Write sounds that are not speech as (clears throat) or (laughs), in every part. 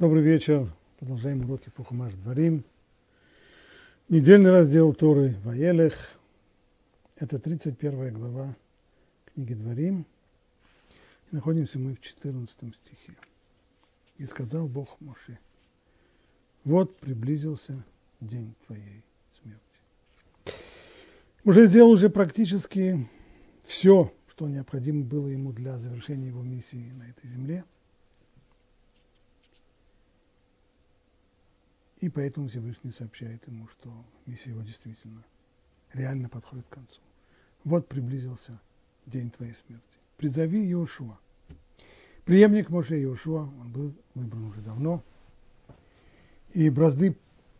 Добрый вечер. Продолжаем уроки по Хумаш Дворим. Недельный раздел Торы Ваелех. Это 31 глава книги Дворим. И находимся мы в 14 стихе. И сказал Бог Моше, вот приблизился день твоей смерти. Уже сделал уже практически все, что необходимо было ему для завершения его миссии на этой земле – И поэтому Всевышний сообщает ему, что миссия его действительно реально подходит к концу. Вот приблизился день твоей смерти. Призови Иошуа. Преемник Моше Иошуа, он был выбран уже давно. И бразды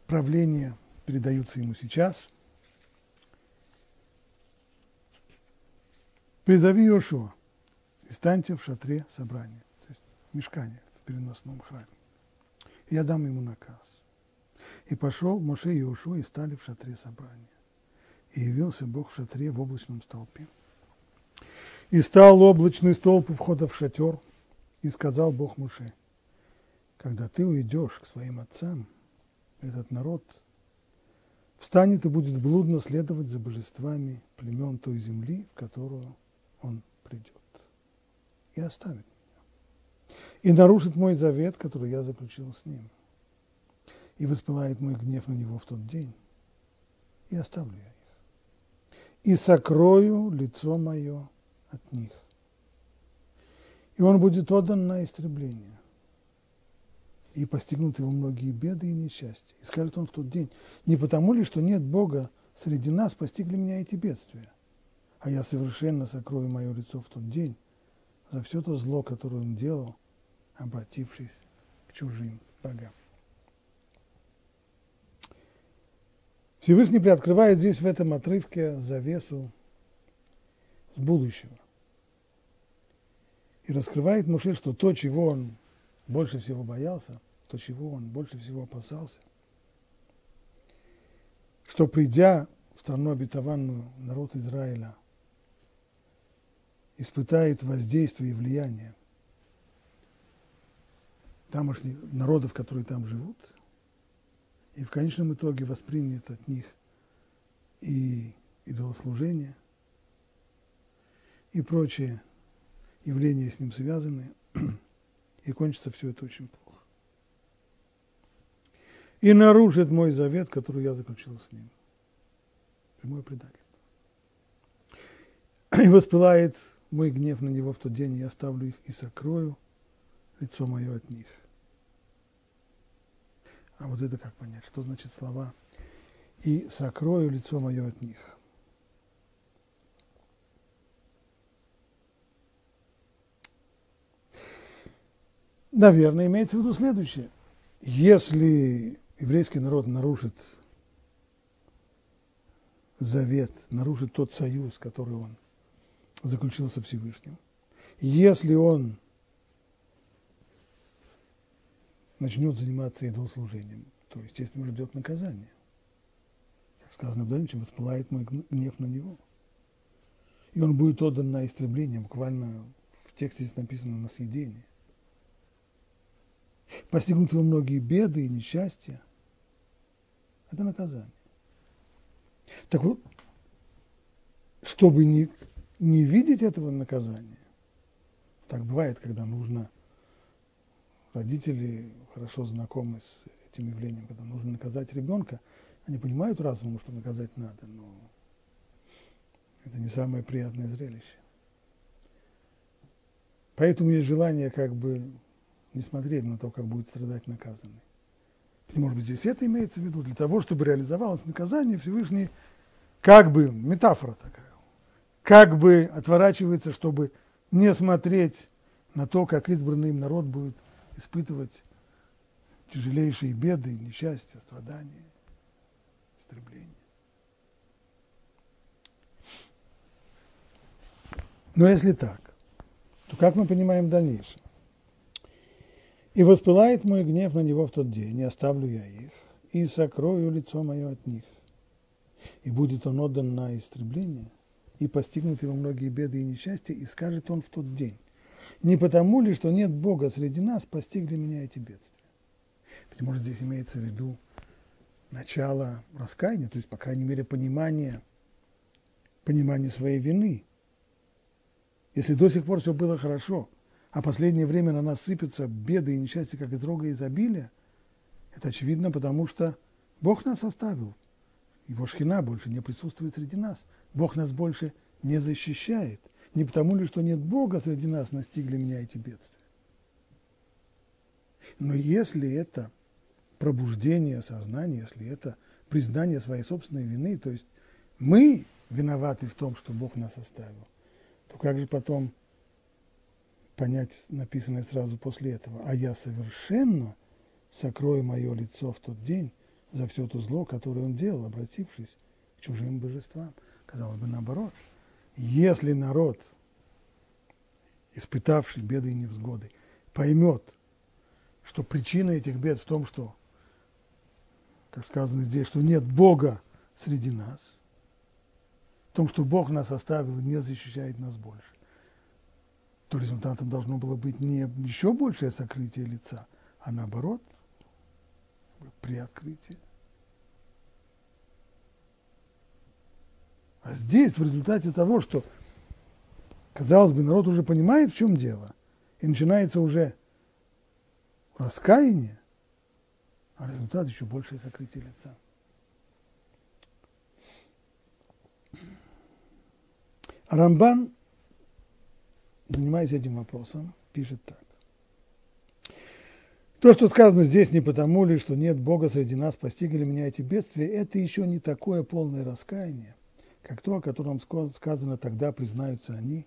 правления передаются ему сейчас. Призови Иошуа и станьте в шатре собрания, то есть в мешкане, в переносном храме. Я дам ему наказ и пошел Моше и Иошуа и стали в шатре собрания. И явился Бог в шатре в облачном столпе. И стал облачный столб у входа в шатер, и сказал Бог Моше, когда ты уйдешь к своим отцам, этот народ встанет и будет блудно следовать за божествами племен той земли, в которую он придет, и оставит меня, и нарушит мой завет, который я заключил с ним – и воспылает мой гнев на него в тот день, и оставлю я их, и сокрою лицо мое от них. И он будет отдан на истребление, и постигнут его многие беды и несчастья. И скажет он в тот день, не потому ли, что нет Бога среди нас, постигли меня эти бедствия, а я совершенно сокрою мое лицо в тот день за все то зло, которое он делал, обратившись к чужим богам. Всевышний приоткрывает здесь в этом отрывке завесу с будущего. И раскрывает Муше, что то, чего он больше всего боялся, то, чего он больше всего опасался, что придя в страну обетованную, народ Израиля испытает воздействие и влияние тамошних народов, которые там живут – и в конечном итоге воспринят от них и идолослужение, и прочие явления с ним связаны, (clears throat) и кончится все это очень плохо. И нарушит мой завет, который я заключил с ним. Прямое предательство. И воспылает мой гнев на него в тот день, и я оставлю их и сокрою лицо мое от них. А вот это как понять? Что значит слова «и сокрою лицо мое от них»? Наверное, имеется в виду следующее. Если еврейский народ нарушит завет, нарушит тот союз, который он заключил со Всевышним, если он начнет заниматься идолослужением, то, естественно, ждет наказание. Как сказано в дальнейшем, воспылает мой гнев на него. И он будет отдан на истребление, буквально в тексте здесь написано на съедение. Постигнут его многие беды и несчастья. Это наказание. Так вот, чтобы не, не видеть этого наказания, так бывает, когда нужно родители хорошо знакомы с этим явлением, когда нужно наказать ребенка, они понимают разумом, что наказать надо, но это не самое приятное зрелище. Поэтому есть желание как бы не смотреть на то, как будет страдать наказанный. Может быть, здесь это имеется в виду, для того, чтобы реализовалось наказание, Всевышний как бы, метафора такая, как бы отворачивается, чтобы не смотреть на то, как избранный им народ будет испытывать тяжелейшие беды, несчастья, страдания, истребления. Но если так, то как мы понимаем в дальнейшем? «И воспылает мой гнев на него в тот день, не оставлю я их, и сокрою лицо мое от них. И будет он отдан на истребление, и постигнут его многие беды и несчастья, и скажет он в тот день, не потому ли, что нет Бога среди нас, постигли меня эти бедствия. Быть может, здесь имеется в виду начало раскаяния, то есть, по крайней мере, понимание, понимание своей вины. Если до сих пор все было хорошо, а последнее время на нас сыпятся беды и несчастья, как из рога изобилия, это очевидно, потому что Бог нас оставил. Его шхина больше не присутствует среди нас. Бог нас больше не защищает. Не потому ли, что нет Бога среди нас, настигли меня эти бедствия. Но если это пробуждение сознания, если это признание своей собственной вины, то есть мы виноваты в том, что Бог нас оставил, то как же потом понять написанное сразу после этого? А я совершенно сокрою мое лицо в тот день за все то зло, которое он делал, обратившись к чужим божествам. Казалось бы, наоборот. Если народ, испытавший беды и невзгоды, поймет, что причина этих бед в том, что, как сказано здесь, что нет Бога среди нас, в том, что Бог нас оставил и не защищает нас больше, то результатом должно было быть не еще большее сокрытие лица, а наоборот, при А здесь, в результате того, что, казалось бы, народ уже понимает, в чем дело, и начинается уже раскаяние, а результат еще большее сокрытие лица. Рамбан, занимаясь этим вопросом, пишет так. То, что сказано здесь не потому ли, что нет Бога среди нас, постигли меня эти бедствия, это еще не такое полное раскаяние, как то, о котором сказано, тогда признаются они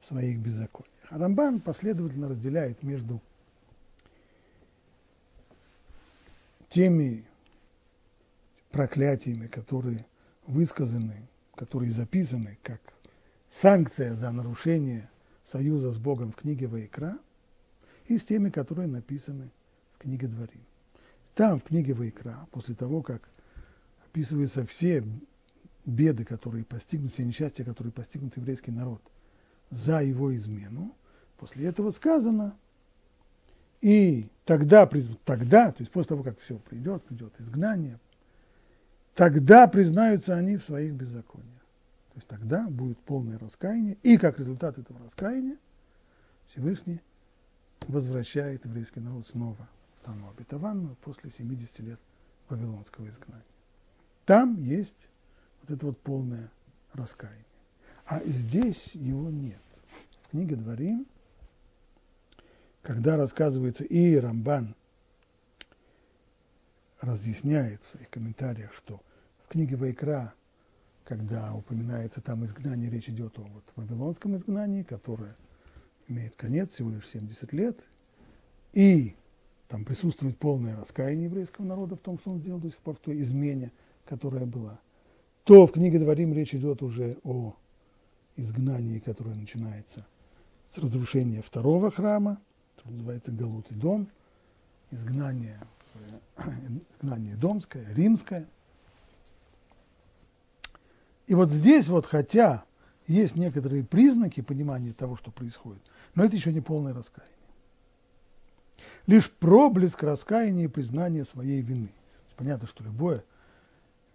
в своих беззакониях. А Рамбан последовательно разделяет между теми проклятиями, которые высказаны, которые записаны как санкция за нарушение союза с Богом в книге Ваикра, и с теми, которые написаны книге Дворим. Там, в книге Вайкра, после того, как описываются все беды, которые постигнут, все несчастья, которые постигнут еврейский народ за его измену, после этого сказано, и тогда, тогда, то есть после того, как все придет, придет изгнание, тогда признаются они в своих беззакониях. То есть тогда будет полное раскаяние, и как результат этого раскаяния Всевышний возвращает еврейский народ снова страну обетованную после 70 лет Вавилонского изгнания. Там есть вот это вот полное раскаяние. А здесь его нет. В книге Дворим, когда рассказывается и Рамбан разъясняет в своих комментариях, что в книге Вайкра, когда упоминается там изгнание, речь идет о вот вавилонском изгнании, которое имеет конец всего лишь 70 лет, и там присутствует полное раскаяние еврейского народа в том, что он сделал до сих пор, в той измене, которая была, то в книге Дворим речь идет уже о изгнании, которое начинается с разрушения второго храма, что называется Галут дом, изгнание, изгнание домское, римское. И вот здесь вот, хотя есть некоторые признаки понимания того, что происходит, но это еще не полное раскаяние лишь проблеск раскаяния и признания своей вины. Понятно, что любое,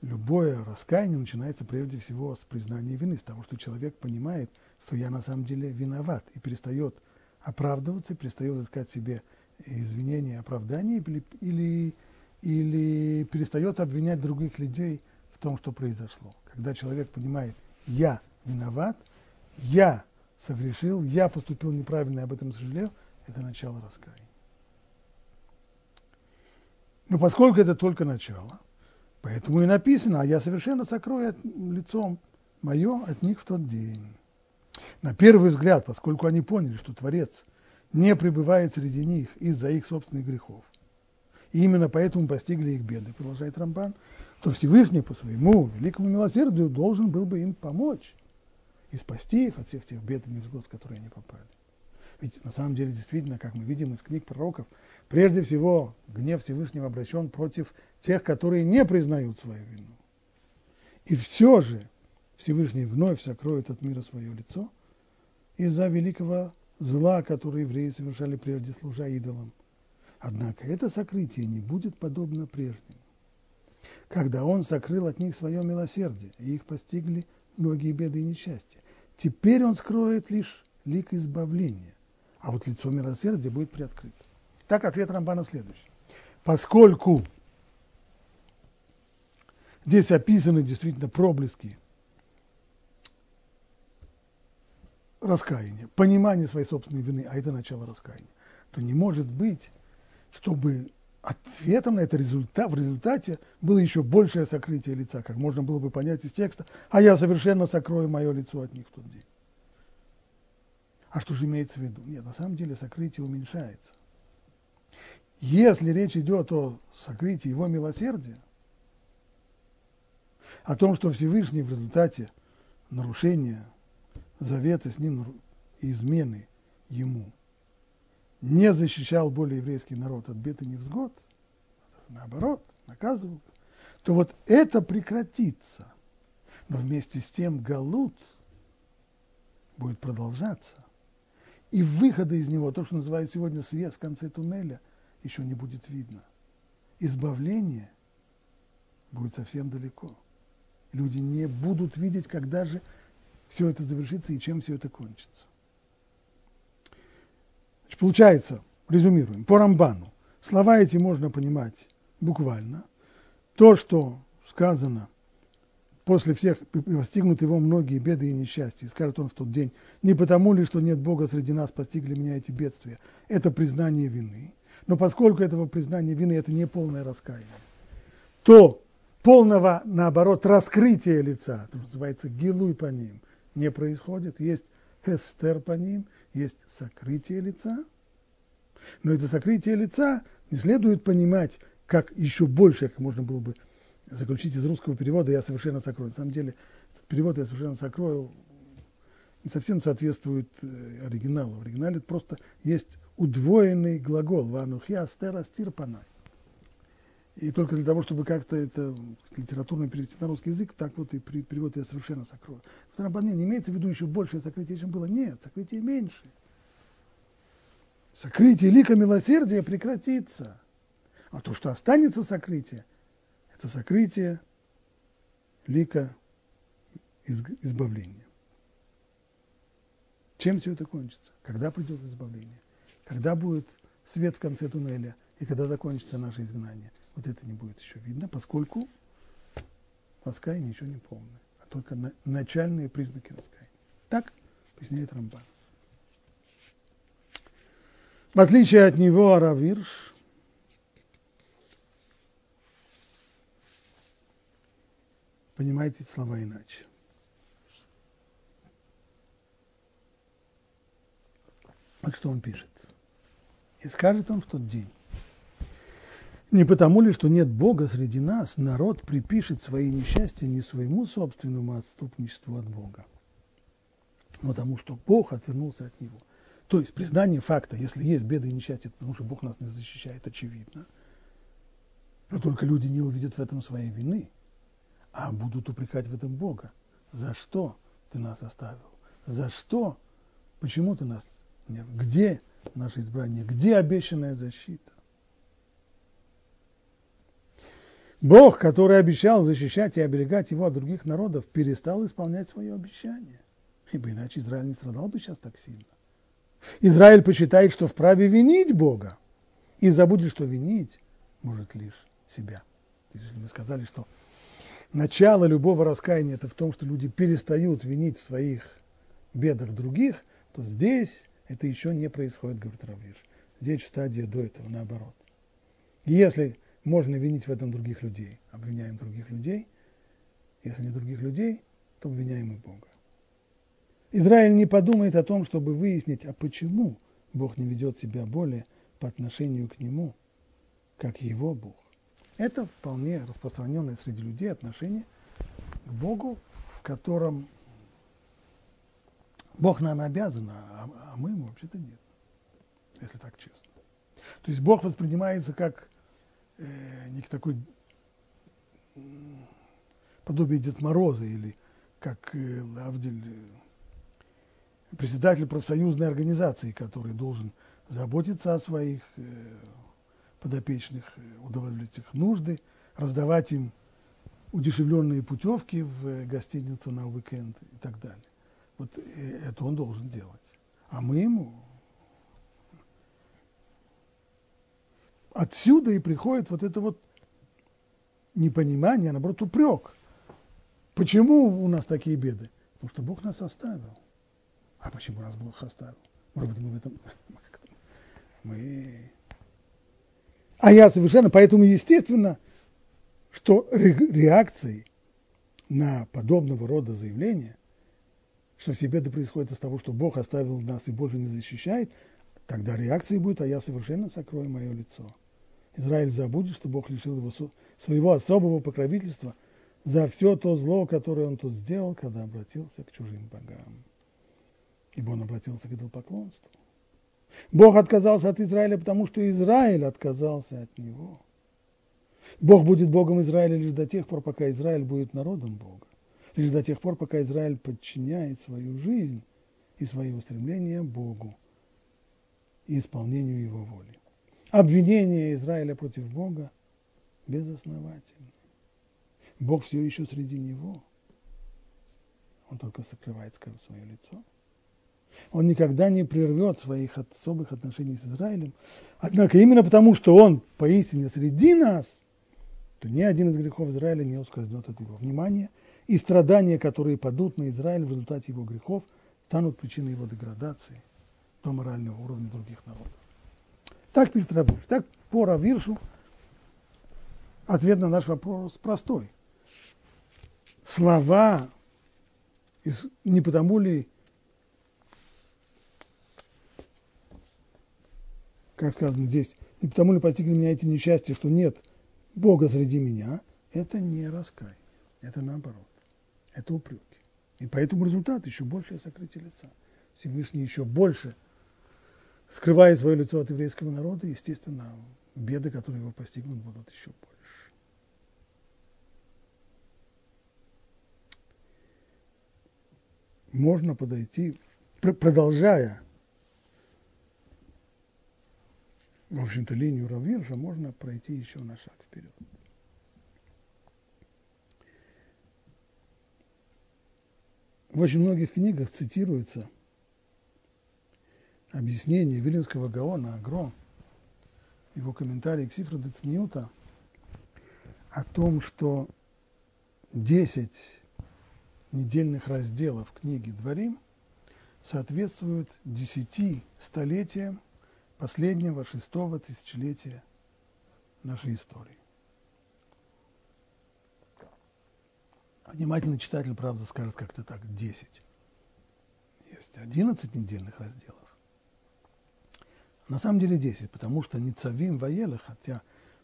любое раскаяние начинается прежде всего с признания вины, с того, что человек понимает, что я на самом деле виноват, и перестает оправдываться, перестает искать себе извинения, оправдания, или, или, или перестает обвинять других людей в том, что произошло. Когда человек понимает, я виноват, я согрешил, я поступил неправильно, и об этом сожалел, это начало раскаяния. Но поскольку это только начало, поэтому и написано, а я совершенно сокрою лицом мое от них в тот день. На первый взгляд, поскольку они поняли, что Творец не пребывает среди них из-за их собственных грехов, и именно поэтому постигли их беды, продолжает Рамбан, то Всевышний по своему великому милосердию должен был бы им помочь и спасти их от всех тех бед и невзгод, в которые они попали. Ведь на самом деле, действительно, как мы видим из книг пророков, прежде всего гнев Всевышнего обращен против тех, которые не признают свою вину. И все же Всевышний вновь сокроет от мира свое лицо из-за великого зла, которое евреи совершали прежде, служа идолам. Однако это сокрытие не будет подобно прежнему, когда он сокрыл от них свое милосердие, и их постигли многие беды и несчастья. Теперь он скроет лишь лик избавления, а вот лицо милосердия будет приоткрыто. Так ответ Рамбана следующий. Поскольку здесь описаны действительно проблески раскаяния, понимание своей собственной вины, а это начало раскаяния, то не может быть, чтобы ответом на это результат, в результате было еще большее сокрытие лица, как можно было бы понять из текста, а я совершенно сокрою мое лицо от них в тот день. А что же имеется в виду? Нет, на самом деле сокрытие уменьшается. Если речь идет о сокрытии его милосердия, о том, что Всевышний в результате нарушения завета с ним и измены ему не защищал более еврейский народ от бед и невзгод, наоборот, наказывал, то вот это прекратится. Но вместе с тем Галут будет продолжаться. И выхода из него, то, что называют сегодня свет в конце туннеля, еще не будет видно. Избавление будет совсем далеко. Люди не будут видеть, когда же все это завершится и чем все это кончится. Значит, получается, резюмируем, по Рамбану, слова эти можно понимать буквально. То, что сказано после всех постигнут его многие беды и несчастья, и скажет он в тот день, не потому ли, что нет Бога среди нас, постигли меня эти бедствия, это признание вины. Но поскольку этого признания вины это не полное раскаяние, то полного, наоборот, раскрытия лица, то, что называется гилуй по ним, не происходит. Есть хестер по ним, есть сокрытие лица. Но это сокрытие лица не следует понимать как еще больше, как можно было бы заключить из русского перевода «я совершенно сокрою». На самом деле, этот перевод «я совершенно сокрою» не совсем соответствует э, оригиналу. В оригинале просто есть удвоенный глагол «ванухья стера стирпанай». И только для того, чтобы как-то это литературно перевести на русский язык, так вот и при перевод я совершенно сокрою. В Рамбане не имеется в виду еще большее сокрытие, чем было. Нет, сокрытие меньше. Сокрытие лика милосердия прекратится. А то, что останется сокрытие, это сокрытие лика избавления. Чем все это кончится? Когда придет избавление? Когда будет свет в конце туннеля? И когда закончится наше изгнание? вот это не будет еще видно, поскольку раскаяние еще не полное, а только на, начальные признаки раскаяния. Так поясняет Рамбан. В отличие от него Аравирш понимаете эти слова иначе. Вот что он пишет. И скажет он в тот день. Не потому ли, что нет Бога среди нас, народ припишет свои несчастья не своему собственному отступничеству от Бога, но тому, что Бог отвернулся от него. То есть признание факта, если есть беды и несчастья, потому что Бог нас не защищает, очевидно. Но только люди не увидят в этом своей вины, а будут упрекать в этом Бога. За что ты нас оставил? За что? Почему ты нас не... Где наше избрание? Где обещанная защита? Бог, который обещал защищать и оберегать его от других народов, перестал исполнять свое обещание. Ибо иначе Израиль не страдал бы сейчас так сильно. Израиль посчитает, что вправе винить Бога, и забудет, что винить может лишь себя. Если мы сказали, что начало любого раскаяния это в том, что люди перестают винить в своих бедах других, то здесь это еще не происходит, говорит Равиш. Здесь стадия до этого, наоборот. Если можно винить в этом других людей. Обвиняем других людей. Если не других людей, то обвиняем и Бога. Израиль не подумает о том, чтобы выяснить, а почему Бог не ведет себя более по отношению к нему, как его Бог. Это вполне распространенное среди людей отношение к Богу, в котором Бог нам обязан, а, а мы ему вообще-то нет, если так честно. То есть Бог воспринимается как э, некий такой подобие Дед Мороза или как э, Лавдель, э, председатель профсоюзной организации, который должен заботиться о своих э, подопечных э, удовлетворить их нужды, раздавать им удешевленные путевки в гостиницу на уикенд и так далее. Вот это он должен делать. А мы ему отсюда и приходит вот это вот непонимание, а наоборот, упрек. Почему у нас такие беды? Потому что Бог нас оставил. А почему нас Бог оставил? Может быть, мы в этом... (laughs) Мы... А я совершенно... Поэтому, естественно, что реакцией на подобного рода заявления, что все беды происходят из того, что Бог оставил нас и больше не защищает, тогда реакцией будет, а я совершенно сокрою мое лицо. Израиль забудет, что Бог лишил его своего особого покровительства за все то зло, которое он тут сделал, когда обратился к чужим богам. Ибо он обратился к идолопоклонству. Бог отказался от Израиля, потому что Израиль отказался от него. Бог будет Богом Израиля лишь до тех пор, пока Израиль будет народом Бога. Лишь до тех пор, пока Израиль подчиняет свою жизнь и свои устремления Богу и исполнению Его воли. Обвинение Израиля против Бога безосновательны. Бог все еще среди него. Он только закрывает свое лицо. Он никогда не прервет своих особых отношений с Израилем. Однако именно потому, что он поистине среди нас, то ни один из грехов Израиля не ускользнет от его внимания, и страдания, которые падут на Израиль в результате его грехов, станут причиной его деградации до морального уровня других народов. Так пишет Равирш. Так по Равиршу ответ на наш вопрос простой. Слова, не потому ли, как сказано здесь, не потому ли постигли меня эти несчастья, что нет Бога среди меня, это не раскаяние, это наоборот, это упреки. И поэтому результат еще большее сокрытие лица. Всевышний еще больше – скрывая свое лицо от еврейского народа, естественно, беды, которые его постигнут, будут еще больше. Можно подойти, продолжая, в общем-то, линию Равиржа, можно пройти еще на шаг вперед. В очень многих книгах цитируется – объяснение Вилинского Гаона Агро, его комментарий к Сифру Децниута о том, что 10 недельных разделов книги Дворим соответствуют 10 столетиям последнего шестого тысячелетия нашей истории. Внимательный читатель, правда, скажет как-то так, 10. Есть 11 недельных разделов. На самом деле 10, потому что Ницавим Ваелах, хотя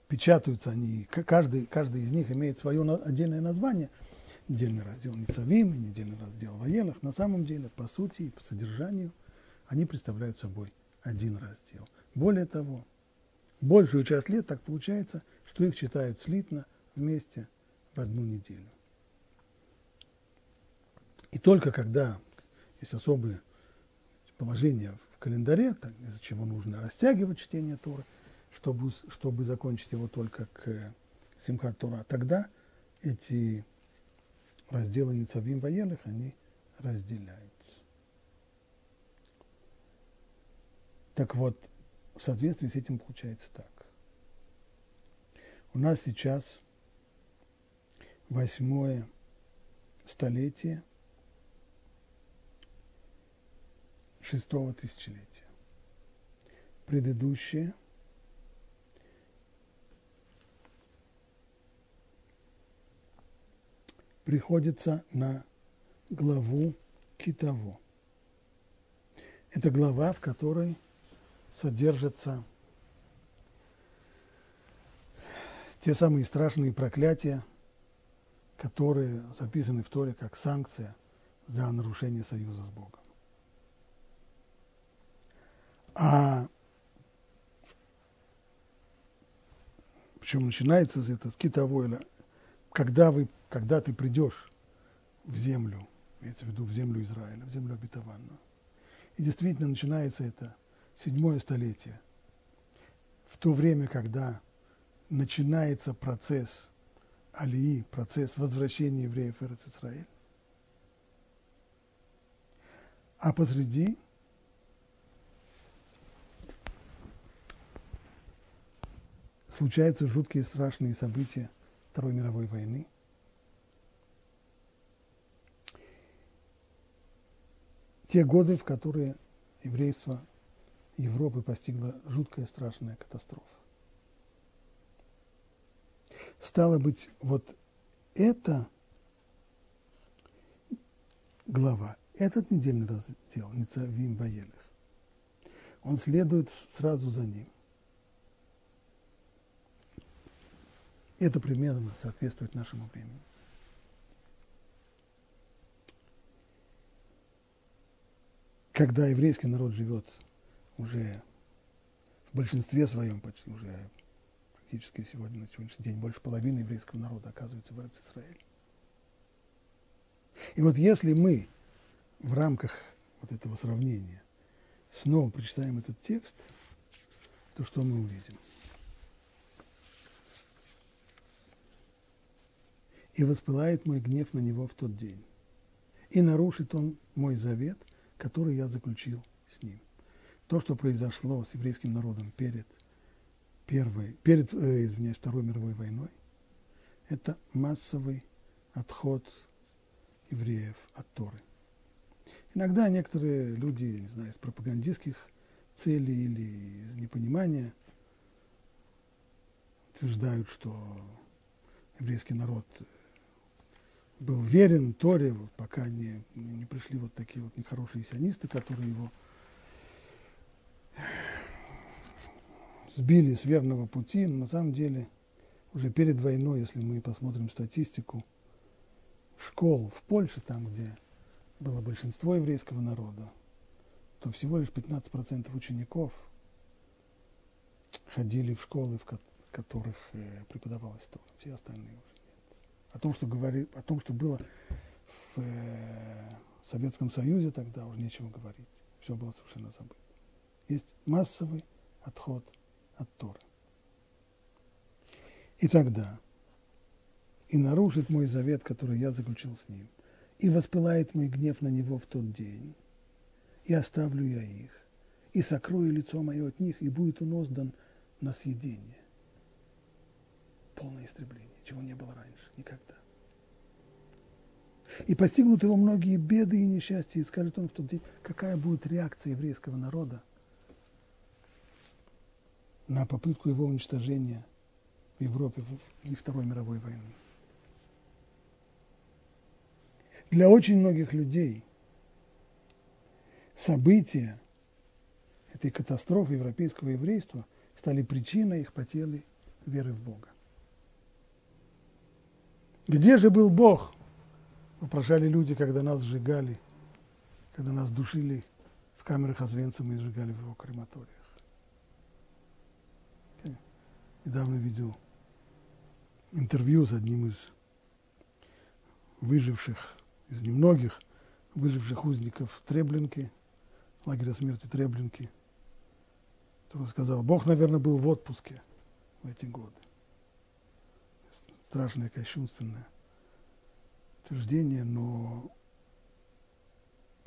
печатаются они, каждый, каждый из них имеет свое отдельное название, недельный раздел Ницавим, недельный раздел Ваелах, на самом деле, по сути и по содержанию, они представляют собой один раздел. Более того, большую часть лет так получается, что их читают слитно вместе в одну неделю. И только когда есть особые положения календаре, из-за чего нужно растягивать чтение Торы, чтобы, чтобы закончить его только к Симхат Тора. Тогда эти разделы Ницавим Ваелых, они разделяются. Так вот, в соответствии с этим получается так. У нас сейчас восьмое столетие – шестого тысячелетия. Предыдущее приходится на главу Китово. Это глава, в которой содержатся те самые страшные проклятия, которые записаны в Торе как санкция за нарушение союза с Богом. А причем начинается этот китовой, когда, вы, когда ты придешь в землю, имеется в виду в землю Израиля, в землю обетованную. И действительно начинается это седьмое столетие в то время, когда начинается процесс Алии, процесс возвращения евреев в Израиль, а посреди случаются жуткие страшные события Второй мировой войны. Те годы, в которые еврейство Европы постигла жуткая страшная катастрофа. Стало быть, вот эта глава, этот недельный раздел Ницавим Ваелых, он следует сразу за ним. Это примерно соответствует нашему времени. Когда еврейский народ живет уже в большинстве своем, почти уже практически сегодня, на сегодняшний день, больше половины еврейского народа оказывается в Израиле. И вот если мы в рамках вот этого сравнения снова прочитаем этот текст, то что мы увидим? И воспылает мой гнев на него в тот день. И нарушит он мой завет, который я заключил с ним. То, что произошло с еврейским народом перед первой, перед, э, извиняюсь, Второй мировой войной, это массовый отход евреев от Торы. Иногда некоторые люди, не знаю, из пропагандистских целей или из непонимания утверждают, что еврейский народ был верен Торе, вот пока не, не пришли вот такие вот нехорошие сионисты, которые его сбили с верного пути, но на самом деле уже перед войной, если мы посмотрим статистику школ в Польше, там, где было большинство еврейского народа, то всего лишь 15% учеников ходили в школы, в которых э, преподавалось то, все остальные уже о том, что, говори, о том, что было в э, Советском Союзе тогда, уже нечего говорить. Все было совершенно забыто. Есть массовый отход от Торы. И тогда и нарушит мой завет, который я заключил с ним, и воспылает мой гнев на него в тот день, и оставлю я их, и сокрою лицо мое от них, и будет он отдан на съедение. Полное истребление чего не было раньше, никогда. И постигнут его многие беды и несчастья, и скажет он в тот день, какая будет реакция еврейского народа на попытку его уничтожения в Европе дни Второй мировой войны. Для очень многих людей события этой катастрофы европейского еврейства стали причиной их потери веры в Бога. Где же был Бог? Вопрошали люди, когда нас сжигали, когда нас душили в камерах Озвенцима и сжигали в его крематориях. Я недавно видел интервью с одним из выживших, из немногих выживших узников Треблинки, лагеря смерти Треблинки, который сказал, Бог, наверное, был в отпуске в эти годы страшное, кощунственное утверждение, но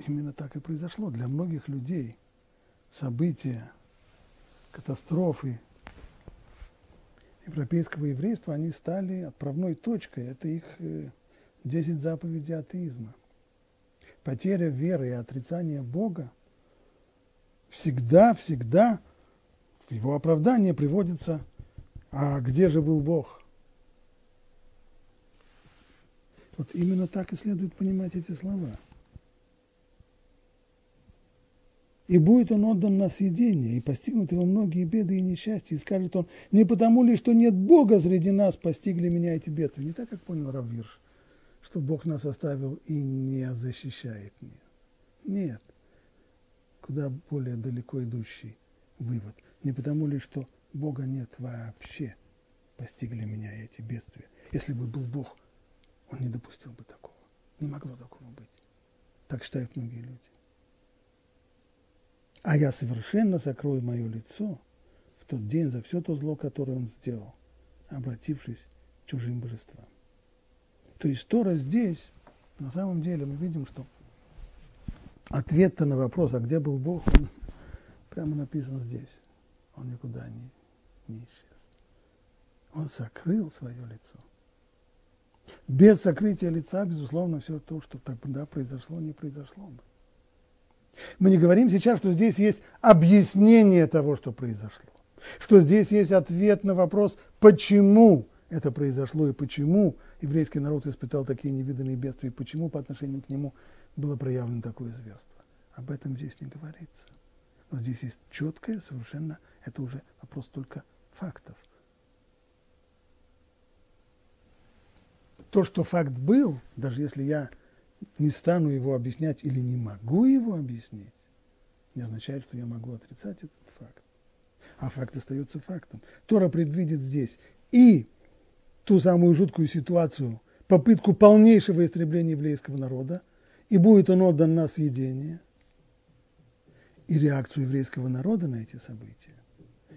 именно так и произошло. Для многих людей события, катастрофы европейского еврейства, они стали отправной точкой. Это их э, десять заповедей атеизма. Потеря веры и отрицание Бога всегда, всегда в его оправдание приводится, а где же был Бог? Вот именно так и следует понимать эти слова. И будет он отдан на съедение, и постигнут его многие беды и несчастья, и скажет он, не потому ли, что нет Бога среди нас, постигли меня эти бедствия. Не так, как понял Раввирш, что Бог нас оставил и не защищает. Нет. Нет. Куда более далеко идущий вывод. Не потому ли, что Бога нет вообще, постигли меня эти бедствия. Если бы был Бог – он не допустил бы такого. Не могло такого быть. Так считают многие люди. А я совершенно закрою мое лицо в тот день за все то зло, которое он сделал, обратившись к чужим божествам. То есть Тора здесь, на самом деле, мы видим, что ответ-то на вопрос, а где был Бог, он прямо написан здесь. Он никуда не, не исчез. Он сокрыл свое лицо. Без сокрытия лица, безусловно, все то, что тогда произошло, не произошло бы. Мы не говорим сейчас, что здесь есть объяснение того, что произошло, что здесь есть ответ на вопрос, почему это произошло и почему еврейский народ испытал такие невиданные бедствия, и почему по отношению к нему было проявлено такое зверство. Об этом здесь не говорится. Но здесь есть четкое, совершенно, это уже вопрос только фактов. То, что факт был, даже если я не стану его объяснять или не могу его объяснить, не означает, что я могу отрицать этот факт. А факт остается фактом. Тора предвидит здесь и ту самую жуткую ситуацию, попытку полнейшего истребления еврейского народа, и будет он отдан на съедение, и реакцию еврейского народа на эти события.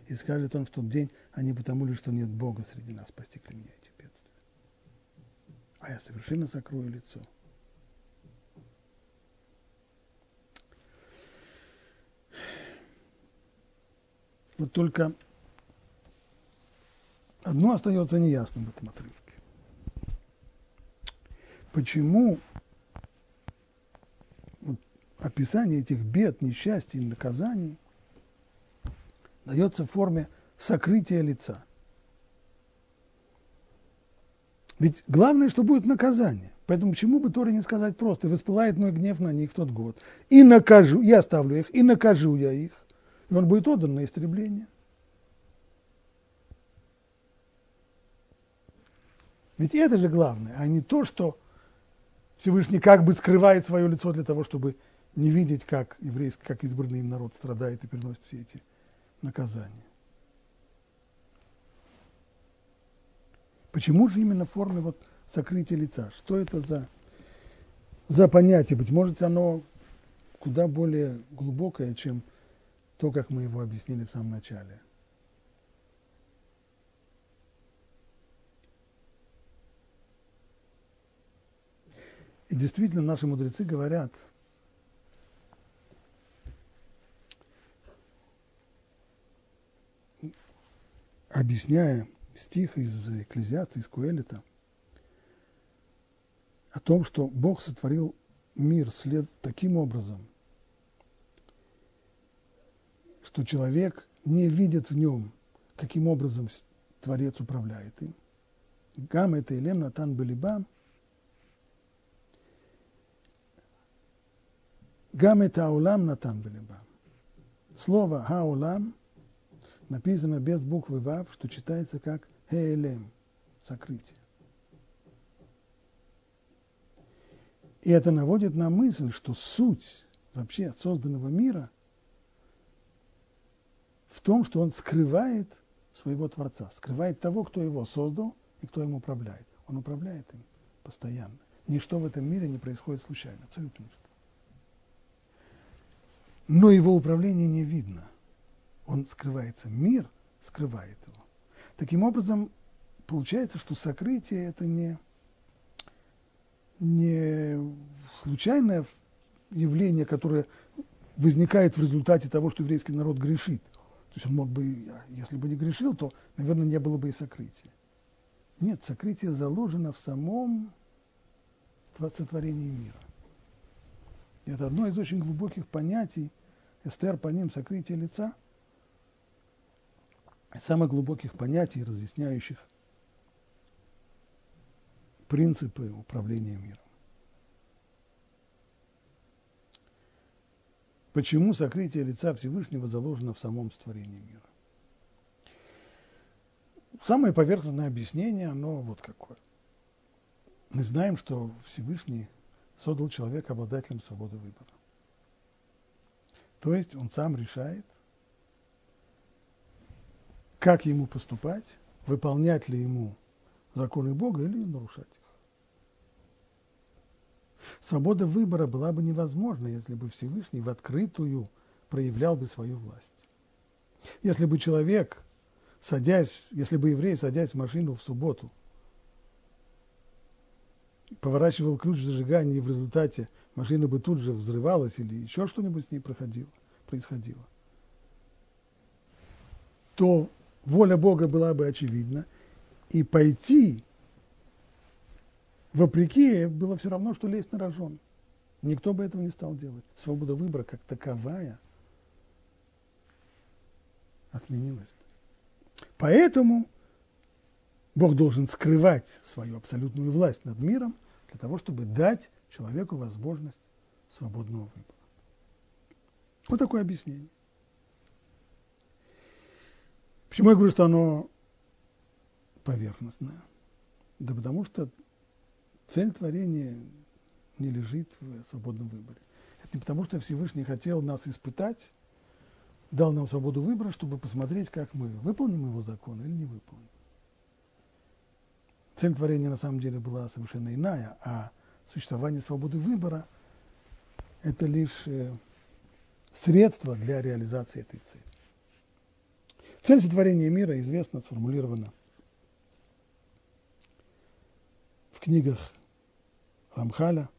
И скажет он в тот день, а не потому ли, что нет Бога среди нас, постигли меня эти бедствия. А я совершенно закрою лицо. Вот только одно остается неясным в этом отрывке. Почему вот описание этих бед, несчастий и наказаний дается в форме сокрытия лица? Ведь главное, что будет наказание. Поэтому почему бы Торе не сказать просто, воспылает мой гнев на них в тот год, и накажу, я оставлю их, и накажу я их, и он будет отдан на истребление. Ведь это же главное, а не то, что Всевышний как бы скрывает свое лицо для того, чтобы не видеть, как еврейский, как избранный им народ страдает и переносит все эти наказания. Почему же именно в форме вот сокрытия лица? Что это за, за понятие? Быть может, оно куда более глубокое, чем то, как мы его объяснили в самом начале. И действительно, наши мудрецы говорят, объясняя стих из Экклезиаста, из Куэлита, о том, что Бог сотворил мир след таким образом, что человек не видит в нем, каким образом Творец управляет им. Гам это Илем Натан Балибам. Гам это Аулам Натан Балибам. Слово Хаулам написано без буквы Вав, что читается как Хеэлем, сокрытие. И это наводит на мысль, что суть вообще созданного мира – в том, что он скрывает своего Творца, скрывает того, кто его создал и кто им управляет. Он управляет им постоянно. Ничто в этом мире не происходит случайно, абсолютно ничто. Но его управление не видно. Он скрывается, мир скрывает его. Таким образом, получается, что сокрытие – это не, не случайное явление, которое возникает в результате того, что еврейский народ грешит. То есть он мог бы, если бы не грешил, то, наверное, не было бы и сокрытия. Нет, сокрытие заложено в самом сотворении мира. И это одно из очень глубоких понятий, эстер по ним сокрытие лица, самых глубоких понятий, разъясняющих принципы управления миром. Почему сокрытие лица Всевышнего заложено в самом створении мира? Самое поверхностное объяснение, оно вот какое. Мы знаем, что Всевышний создал человека обладателем свободы выбора. То есть он сам решает, как ему поступать, выполнять ли ему законы Бога или нарушать. Свобода выбора была бы невозможна, если бы Всевышний в открытую проявлял бы свою власть. Если бы человек, садясь, если бы еврей, садясь в машину в субботу, поворачивал ключ в зажигании, и в результате машина бы тут же взрывалась или еще что-нибудь с ней проходило, происходило, то воля Бога была бы очевидна, и пойти вопреки было все равно, что лезть на рожон. Никто бы этого не стал делать. Свобода выбора как таковая отменилась. Поэтому Бог должен скрывать свою абсолютную власть над миром для того, чтобы дать человеку возможность свободного выбора. Вот такое объяснение. Почему я говорю, что оно поверхностное? Да потому что цель творения не лежит в свободном выборе. Это не потому, что Всевышний хотел нас испытать, дал нам свободу выбора, чтобы посмотреть, как мы выполним его закон или не выполним. Цель творения на самом деле была совершенно иная, а существование свободы выбора – это лишь э, средство для реализации этой цели. Цель сотворения мира известна, сформулирована в книгах Рамхаля.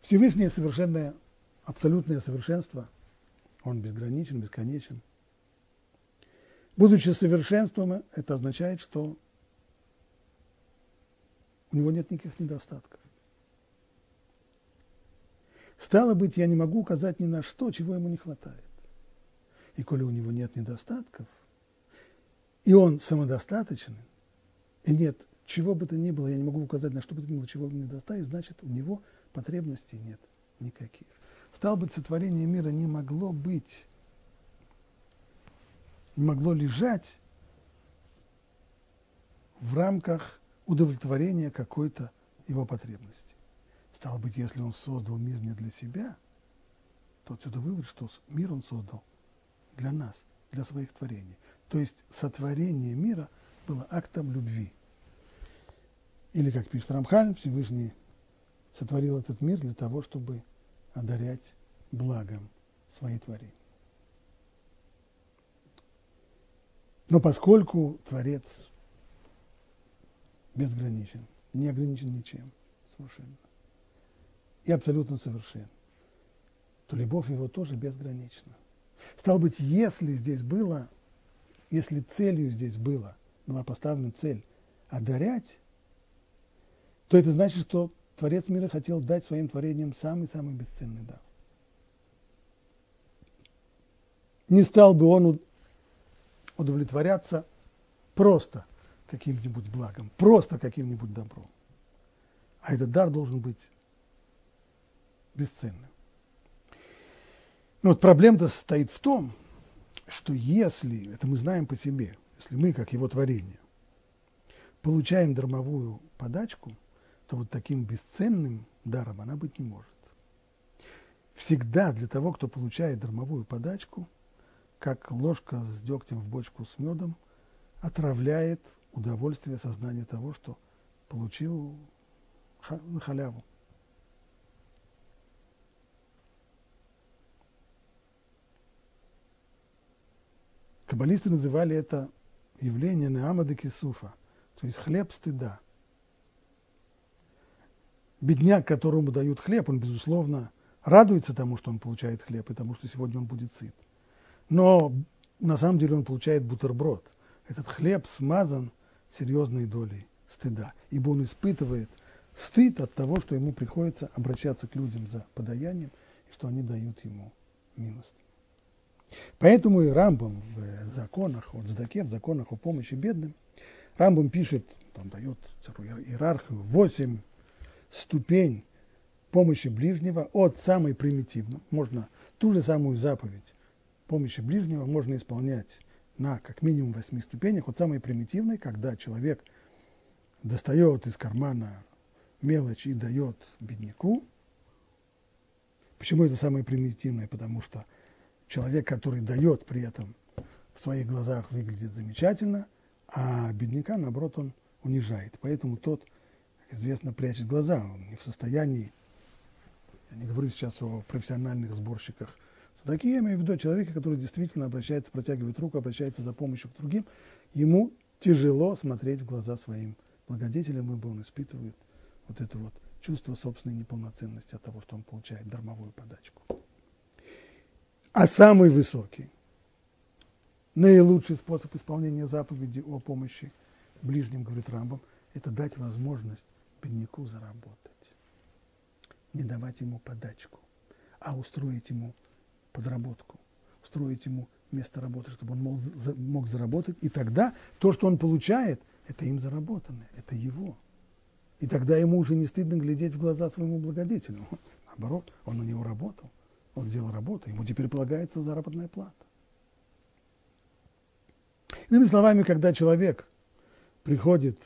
Всевышнее совершенное, абсолютное совершенство, он безграничен, бесконечен. Будучи совершенством, это означает, что у него нет никаких недостатков. Стало быть, я не могу указать ни на что, чего ему не хватает. И коли у него нет недостатков, и он самодостаточен, и нет чего бы то ни было, я не могу указать на что бы то ни было, чего бы не достать, значит, у него потребностей нет никаких. Стало быть, сотворение мира не могло быть, не могло лежать в рамках удовлетворения какой-то его потребности. Стало быть, если он создал мир не для себя, то отсюда вывод, что мир он создал для нас, для своих творений. То есть сотворение мира было актом любви. Или, как пишет Рамхаль, Всевышний сотворил этот мир для того, чтобы одарять благом свои творения. Но поскольку Творец безграничен, не ограничен ничем совершенно, и абсолютно совершен, то любовь его тоже безгранична. Стало быть, если здесь было, если целью здесь было, была поставлена цель одарять, то это значит, что Творец мира хотел дать своим творениям самый-самый бесценный дар. Не стал бы он удовлетворяться просто каким-нибудь благом, просто каким-нибудь добром. А этот дар должен быть бесценным. Но вот проблема-то состоит в том, что если, это мы знаем по себе, если мы, как его творение, получаем дармовую подачку – то вот таким бесценным даром она быть не может. Всегда для того, кто получает дармовую подачку, как ложка с дегтем в бочку с медом, отравляет удовольствие сознания того, что получил на халяву. Каббалисты называли это явление Неамада Кисуфа, то есть хлеб стыда – бедняк, которому дают хлеб, он, безусловно, радуется тому, что он получает хлеб, и тому, что сегодня он будет сыт. Но на самом деле он получает бутерброд. Этот хлеб смазан серьезной долей стыда, ибо он испытывает стыд от того, что ему приходится обращаться к людям за подаянием, и что они дают ему милость. Поэтому и Рамбам в законах о Цдаке, в законах о помощи бедным, Рамбам пишет, там дает иерархию, восемь ступень помощи ближнего от самой примитивной. Можно ту же самую заповедь помощи ближнего можно исполнять на как минимум восьми ступенях, от самой примитивной, когда человек достает из кармана мелочь и дает бедняку. Почему это самое примитивное? Потому что человек, который дает при этом в своих глазах выглядит замечательно, а бедняка, наоборот, он унижает. Поэтому тот – известно, прячет глаза. Он не в состоянии, я не говорю сейчас о профессиональных сборщиках Цадаки, я имею в виду человека, который действительно обращается, протягивает руку, обращается за помощью к другим, ему тяжело смотреть в глаза своим благодетелям, ибо он испытывает вот это вот чувство собственной неполноценности от того, что он получает дармовую подачку. А самый высокий, наилучший способ исполнения заповеди о помощи ближним, говорит Рамбам, это дать возможность бедняку заработать. Не давать ему подачку, а устроить ему подработку, устроить ему место работы, чтобы он мог, заработать. И тогда то, что он получает, это им заработанное, это его. И тогда ему уже не стыдно глядеть в глаза своему благодетелю. Наоборот, он на него работал, он сделал работу, ему теперь полагается заработная плата. Иными словами, когда человек приходит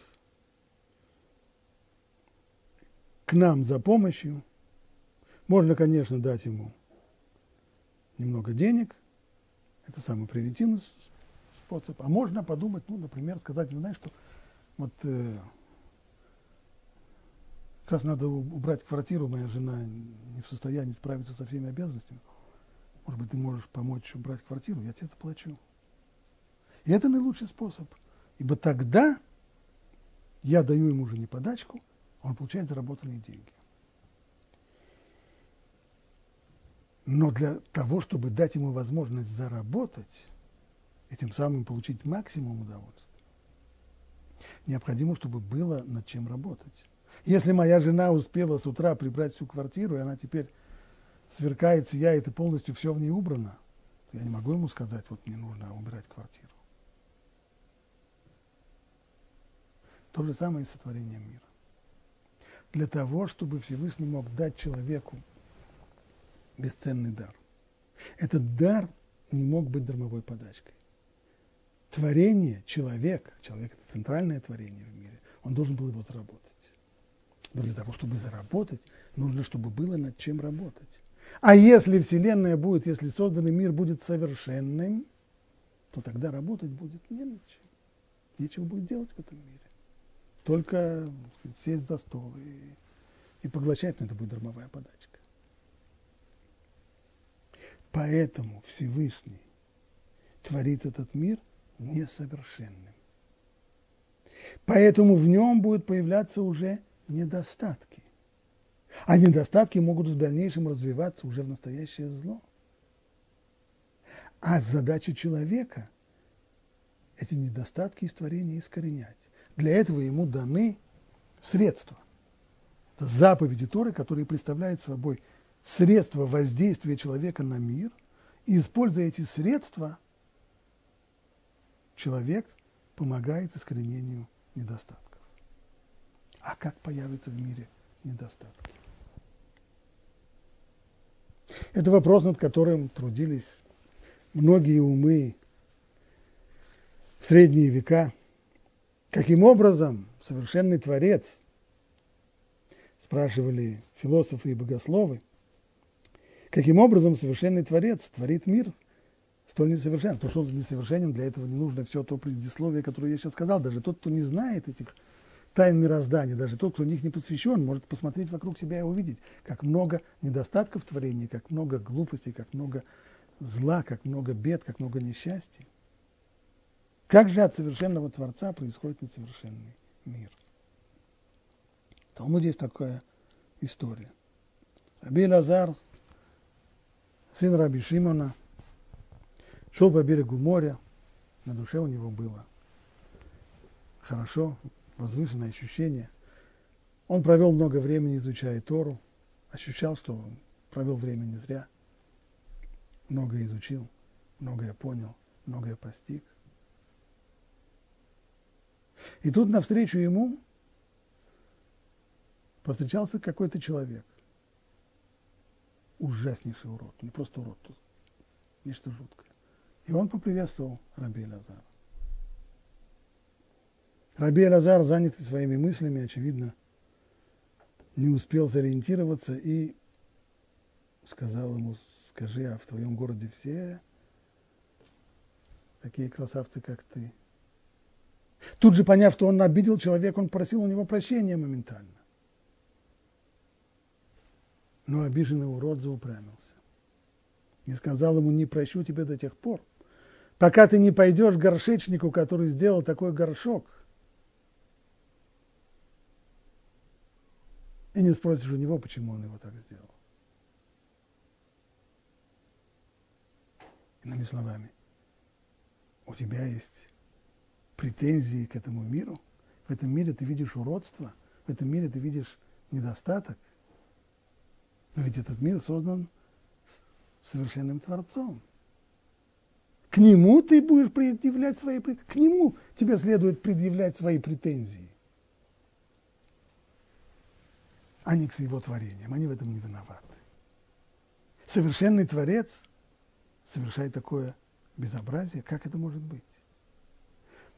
к нам за помощью, можно, конечно, дать ему немного денег, это самый превентивный способ, а можно подумать, ну, например, сказать, ну, знаешь, что вот э, как раз надо убрать квартиру, моя жена не в состоянии справиться со всеми обязанностями. Может быть, ты можешь помочь убрать квартиру, я тебе заплачу. И это наилучший способ. Ибо тогда я даю ему уже не подачку, он получает заработанные деньги. Но для того, чтобы дать ему возможность заработать и тем самым получить максимум удовольствия, необходимо, чтобы было над чем работать. Если моя жена успела с утра прибрать всю квартиру, и она теперь сверкает, сияет, и полностью все в ней убрано, то я не могу ему сказать, вот мне нужно убирать квартиру. То же самое и с сотворением мира. Для того, чтобы Всевышний мог дать человеку бесценный дар. Этот дар не мог быть дармовой подачкой. Творение, человек, человек – это центральное творение в мире, он должен был его заработать. Но для того, чтобы заработать, нужно, чтобы было над чем работать. А если Вселенная будет, если созданный мир будет совершенным, то тогда работать будет не над чем. Нечего будет делать в этом мире. Только сесть за стол и, и поглощать, но это будет дармовая подачка. Поэтому Всевышний творит этот мир несовершенным. Поэтому в нем будут появляться уже недостатки. А недостатки могут в дальнейшем развиваться уже в настоящее зло. А задача человека – эти недостатки из творения искоренять. Для этого ему даны средства. Это заповеди Торы, которые представляют собой средства воздействия человека на мир, и используя эти средства, человек помогает искоренению недостатков. А как появятся в мире недостатки? Это вопрос, над которым трудились многие умы в средние века. Каким образом совершенный Творец, спрашивали философы и богословы, каким образом совершенный Творец творит мир столь несовершенен. То, что он несовершенен, для этого не нужно все то предисловие, которое я сейчас сказал. Даже тот, кто не знает этих тайн мироздания, даже тот, кто в них не посвящен, может посмотреть вокруг себя и увидеть, как много недостатков творения, как много глупостей, как много зла, как много бед, как много несчастья. Как же от совершенного Творца происходит несовершенный мир? В Талмуде есть такая история. Раби Лазар, сын Раби Шимона, шел по берегу моря, на душе у него было хорошо, возвышенное ощущение. Он провел много времени, изучая Тору, ощущал, что он провел время не зря, многое изучил, многое понял, многое постиг. И тут навстречу ему повстречался какой-то человек. Ужаснейший урод, не просто урод, нечто жуткое. И он поприветствовал Раби Лазара. Раби Лазар, занятый своими мыслями, очевидно, не успел сориентироваться и сказал ему, скажи, а в твоем городе все такие красавцы, как ты? Тут же, поняв, что он обидел человека, он просил у него прощения моментально. Но обиженный урод заупрямился. И сказал ему, не прощу тебя до тех пор, пока ты не пойдешь к горшечнику, который сделал такой горшок, и не спросишь у него, почему он его так сделал. Иными словами, у тебя есть претензии к этому миру, в этом мире ты видишь уродство, в этом мире ты видишь недостаток. Но ведь этот мир создан совершенным Творцом. К нему ты будешь предъявлять свои к нему тебе следует предъявлять свои претензии, а не к его творениям. Они в этом не виноваты. Совершенный Творец совершает такое безобразие, как это может быть?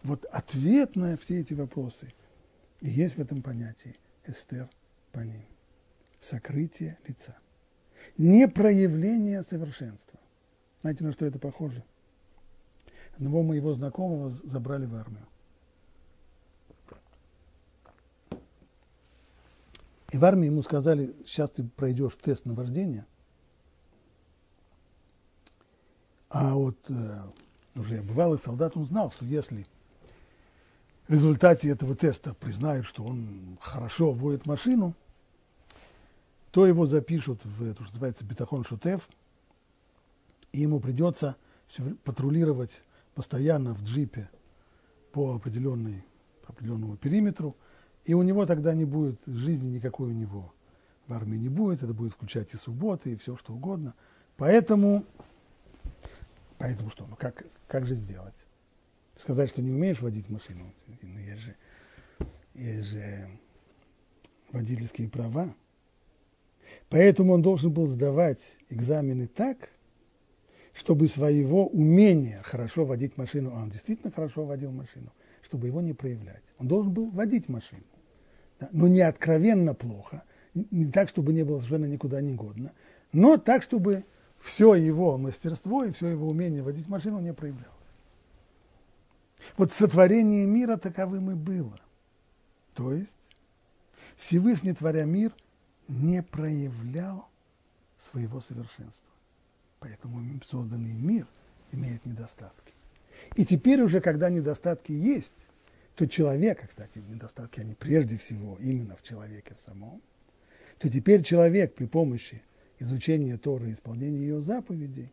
Вот ответ на все эти вопросы и есть в этом понятии эстер по ним. Сокрытие лица. Не проявление совершенства. Знаете, на что это похоже? Одного моего знакомого забрали в армию. И в армии ему сказали, сейчас ты пройдешь тест на вождение, а вот э, уже бывалый солдат, он знал, что если в результате этого теста признают, что он хорошо водит машину, то его запишут в это, что называется, бетахон шутев, и ему придется патрулировать постоянно в джипе по, определенной, по определенному периметру, и у него тогда не будет жизни никакой у него. В армии не будет, это будет включать и субботы, и все что угодно. Поэтому, поэтому что, ну как, как же сделать? Сказать, что не умеешь водить машину. Ну, есть же, есть же водительские права. Поэтому он должен был сдавать экзамены так, чтобы своего умения хорошо водить машину, а он действительно хорошо водил машину, чтобы его не проявлять. Он должен был водить машину, да, но не откровенно плохо, не так, чтобы не было совершенно никуда не годно, но так, чтобы все его мастерство и все его умение водить машину не проявлялось. Вот сотворение мира таковым и было. То есть Всевышний, творя мир, не проявлял своего совершенства. Поэтому созданный мир имеет недостатки. И теперь уже, когда недостатки есть, то человека, кстати, недостатки, они прежде всего именно в человеке в самом, то теперь человек при помощи изучения Торы и исполнения ее заповедей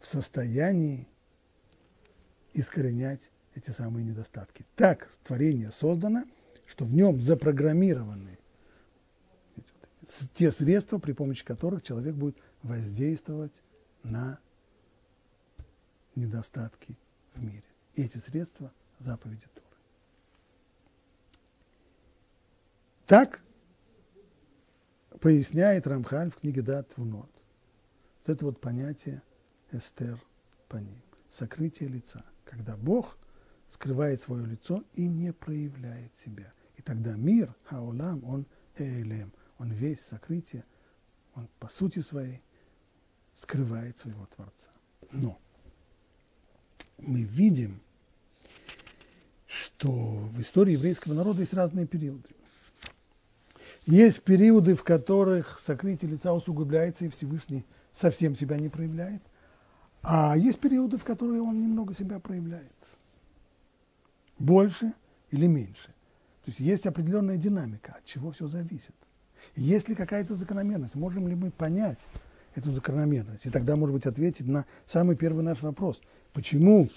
в состоянии искоренять эти самые недостатки. Так творение создано, что в нем запрограммированы те средства, при помощи которых человек будет воздействовать на недостатки в мире. И эти средства – заповеди Торы. Так поясняет Рамхаль в книге Дат Вунот. Вот это вот понятие Эстер по ним, сокрытие лица – когда Бог скрывает свое лицо и не проявляет себя. И тогда мир, хаулам, он эйлем, он весь сокрытие, он по сути своей скрывает своего Творца. Но мы видим, что в истории еврейского народа есть разные периоды. Есть периоды, в которых сокрытие лица усугубляется, и Всевышний совсем себя не проявляет. А есть периоды, в которые он немного себя проявляет. Больше или меньше. То есть есть определенная динамика, от чего все зависит. есть ли какая-то закономерность? Можем ли мы понять эту закономерность? И тогда, может быть, ответить на самый первый наш вопрос. Почему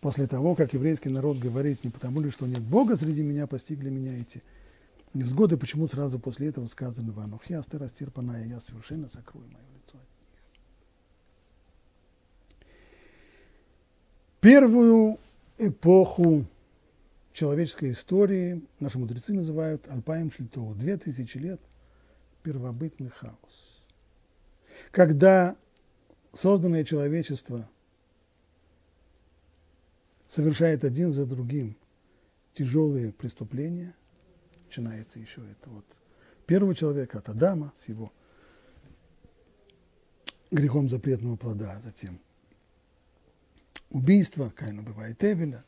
после того, как еврейский народ говорит, не потому ли, что нет Бога среди меня, постигли меня эти невзгоды, почему сразу после этого сказано «Ванухи, астер, паная, я совершенно сокрою мое Первую эпоху человеческой истории наши мудрецы называют Альпаем Шлитову, две тысячи лет первобытный хаос. Когда созданное человечество совершает один за другим тяжелые преступления, начинается еще это вот первого человека от Адама с его грехом запретного плода, а затем убийства, Каина бывает Эвеля,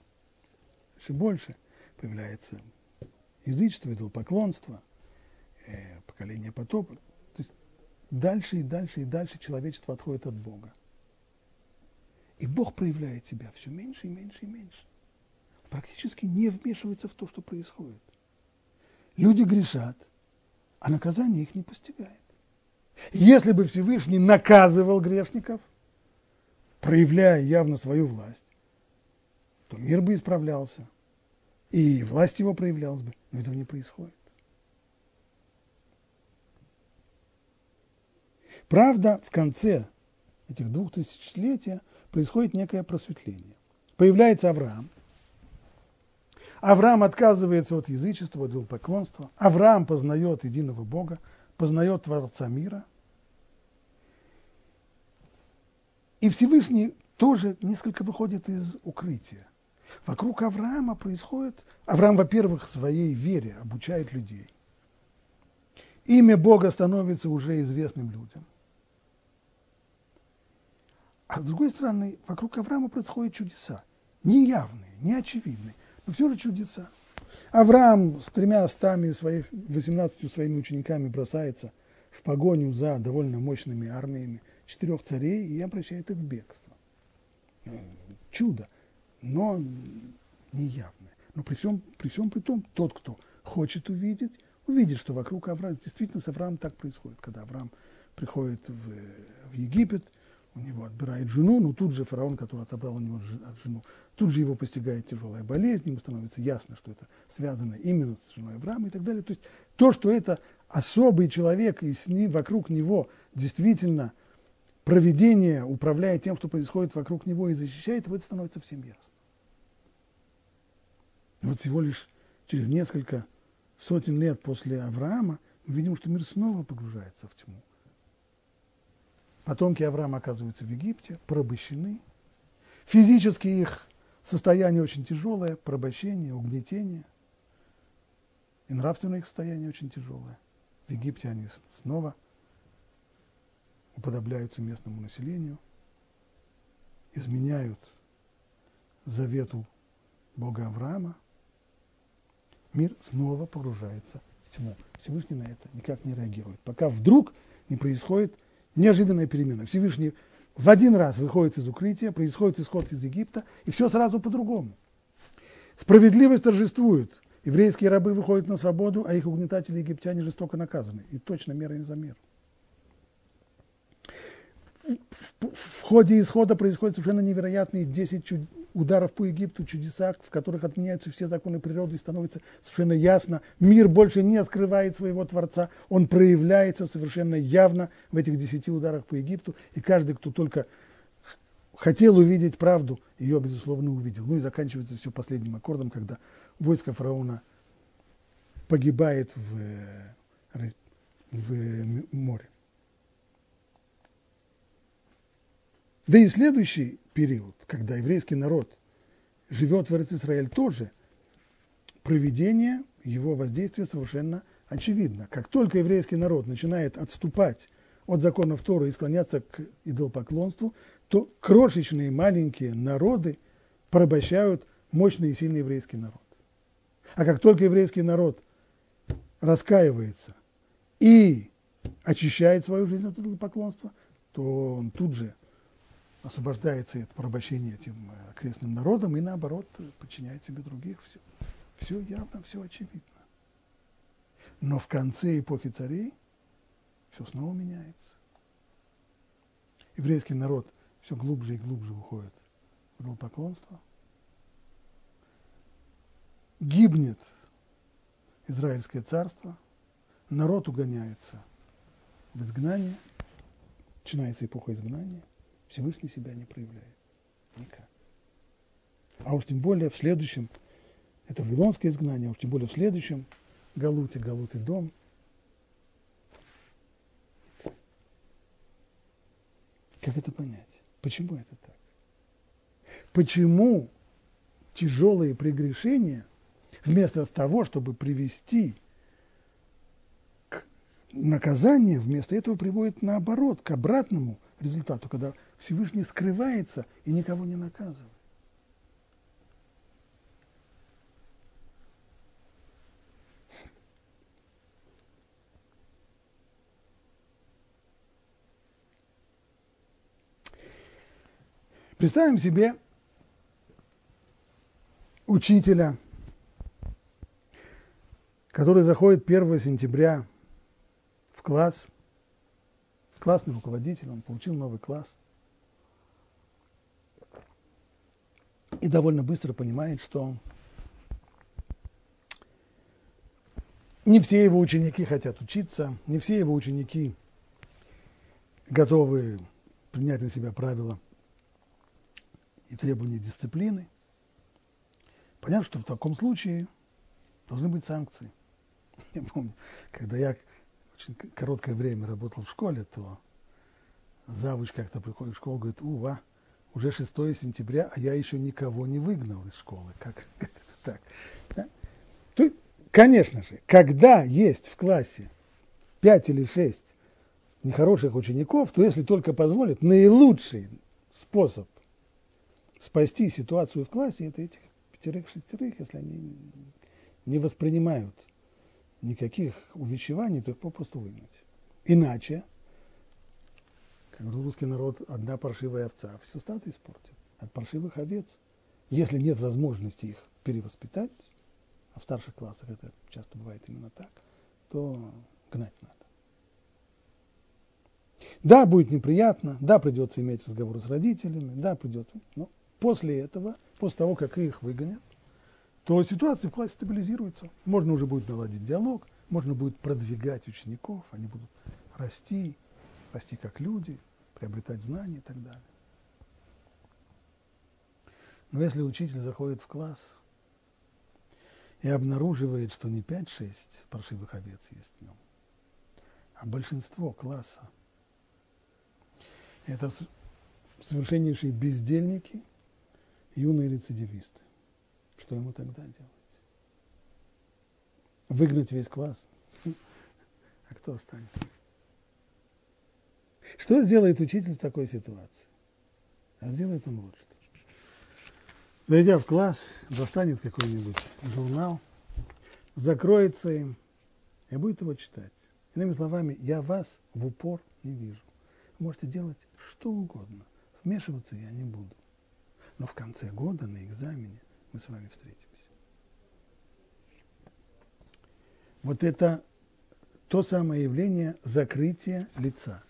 еще больше появляется язычество, идолопоклонство, э, поколение потопа. То есть дальше и дальше и дальше человечество отходит от Бога. И Бог проявляет себя все меньше и меньше и меньше. Практически не вмешивается в то, что происходит. Люди грешат, а наказание их не постигает. Если бы Всевышний наказывал грешников, проявляя явно свою власть, то мир бы исправлялся, и власть его проявлялась бы, но этого не происходит. Правда, в конце этих двух тысячелетия происходит некое просветление. Появляется Авраам. Авраам отказывается от язычества, от идолопоклонства. Авраам познает единого Бога, познает Творца мира. И Всевышний тоже несколько выходит из укрытия. Вокруг Авраама происходит... Авраам, во-первых, своей вере обучает людей. Имя Бога становится уже известным людям. А с другой стороны, вокруг Авраама происходят чудеса. Неявные, неочевидные, но все же чудеса. Авраам с тремя стами своих, 18 своими учениками бросается в погоню за довольно мощными армиями четырех царей и обращает их в бегство. Чудо, но неявное. Но при всем, при всем при том, тот, кто хочет увидеть, увидит, что вокруг Авраама, действительно с Авраамом так происходит. Когда Авраам приходит в, в Египет, у него отбирает жену, но тут же фараон, который отобрал у него жену, тут же его постигает тяжелая болезнь, ему становится ясно, что это связано именно с женой Авраама и так далее. То есть то, что это особый человек, и с ним, вокруг него действительно проведение управляет тем, что происходит вокруг него и защищает его, это становится всем ясно. И вот всего лишь через несколько сотен лет после Авраама мы видим, что мир снова погружается в тьму. Потомки Авраама оказываются в Египте, порабощены. Физически их состояние очень тяжелое, порабощение, угнетение. И нравственное их состояние очень тяжелое. В Египте они снова уподобляются местному населению, изменяют завету Бога Авраама. Мир снова погружается в тьму. Всевышний на это никак не реагирует. Пока вдруг не происходит Неожиданная перемена. Всевышний в один раз выходит из укрытия, происходит исход из Египта, и все сразу по-другому. Справедливость торжествует. Еврейские рабы выходят на свободу, а их угнетатели египтяне жестоко наказаны. И точно мера не за мер. В, в, ходе исхода происходят совершенно невероятные 10 чуд ударов по Египту, чудеса, в которых отменяются все законы природы, и становится совершенно ясно, мир больше не скрывает своего Творца, он проявляется совершенно явно в этих десяти ударах по Египту, и каждый, кто только хотел увидеть правду, ее, безусловно, увидел. Ну и заканчивается все последним аккордом, когда войско фараона погибает в, в море. Да и следующий период, когда еврейский народ живет в Израиль тоже, проведение его воздействия совершенно очевидно. Как только еврейский народ начинает отступать от законов Тора и склоняться к идолопоклонству, то крошечные маленькие народы порабощают мощный и сильный еврейский народ. А как только еврейский народ раскаивается и очищает свою жизнь от идолопоклонства, то он тут же освобождается от порабощения этим э, окрестным народом и наоборот подчиняет себе других. Все, все явно, все очевидно. Но в конце эпохи царей все снова меняется. Еврейский народ все глубже и глубже уходит в идолопоклонство. Гибнет Израильское царство, народ угоняется в изгнание, начинается эпоха изгнания – Всевышний себя не проявляет. Никак. А уж тем более в следующем, это Вавилонское изгнание, а уж тем более в следующем Галуте, Галут дом. Как это понять? Почему это так? Почему тяжелые прегрешения, вместо того, чтобы привести к наказанию, вместо этого приводят наоборот, к обратному результату, когда Всевышний скрывается и никого не наказывает. Представим себе учителя, который заходит 1 сентября в класс, классный руководитель, он получил новый класс – и довольно быстро понимает, что не все его ученики хотят учиться, не все его ученики готовы принять на себя правила и требования дисциплины. Понятно, что в таком случае должны быть санкции. (laughs) Я помню, когда я очень короткое время работал в школе, то завуч как-то приходит в школу, говорит, ува, уже 6 сентября, а я еще никого не выгнал из школы. Как, (laughs) так? Да? То, конечно же, когда есть в классе 5 или 6 нехороших учеников, то если только позволит, наилучший способ спасти ситуацию в классе, это этих пятерых-шестерых, если они не воспринимают никаких увещеваний, то их попросту выгнать. Иначе, как русский народ, одна паршивая овца всю стадо испортит. От паршивых овец, если нет возможности их перевоспитать, а в старших классах это часто бывает именно так, то гнать надо. Да, будет неприятно, да, придется иметь разговор с родителями, да, придется, но после этого, после того, как их выгонят, то ситуация в классе стабилизируется. Можно уже будет наладить диалог, можно будет продвигать учеников, они будут расти, расти как люди, приобретать знания и так далее. Но если учитель заходит в класс и обнаруживает, что не 5-6 паршивых овец есть в нем, а большинство класса – это совершеннейшие бездельники, юные рецидивисты. Что ему тогда делать? Выгнать весь класс? (laughs) А кто останется? Что сделает учитель в такой ситуации? А сделает он вот что. Зайдя в класс, достанет какой-нибудь журнал, закроется им и будет его читать. Иными словами, я вас в упор не вижу. можете делать что угодно. Вмешиваться я не буду. Но в конце года на экзамене мы с вами встретимся. Вот это то самое явление закрытия лица.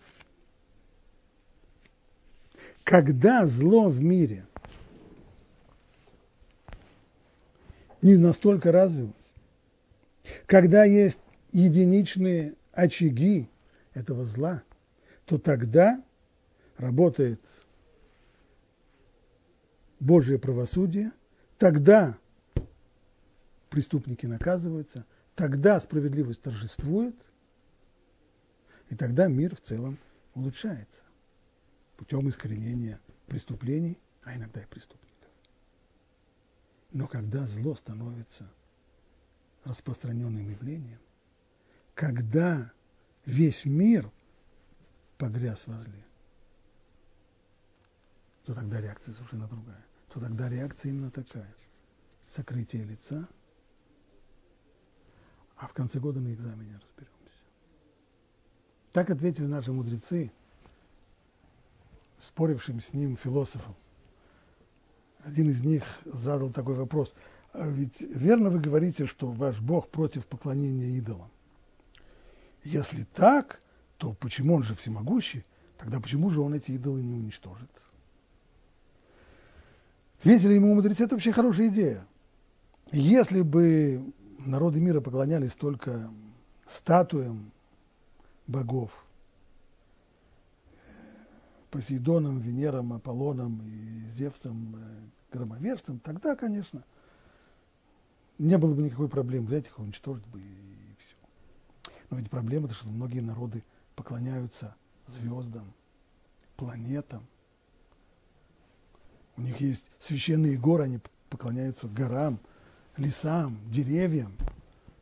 Когда зло в мире? Не настолько развилось, когда есть единичные очаги этого зла, то тогда работает Божье правосудие – тогда преступники наказываются, тогда справедливость торжествует, и тогда мир в целом улучшается путем искоренения преступлений, а иногда и преступников. Но когда зло становится распространенным явлением, когда весь мир погряз во зле, то тогда реакция совершенно другая то тогда реакция именно такая. Сокрытие лица, а в конце года на экзамене разберемся. Так ответили наши мудрецы, спорившим с ним философом. Один из них задал такой вопрос. «А ведь верно вы говорите, что ваш Бог против поклонения идолам? Если так, то почему он же всемогущий? Тогда почему же он эти идолы не уничтожит? Ответили ему мудрецы, это вообще хорошая идея. Если бы народы мира поклонялись только статуям богов, Посейдоном, Венером, Аполлоном и Зевсом, э, громовержцем, тогда, конечно, не было бы никакой проблемы взять их, уничтожить бы и все. Но ведь проблема-то, что многие народы поклоняются звездам, планетам, у них есть священные горы, они поклоняются горам, лесам, деревьям,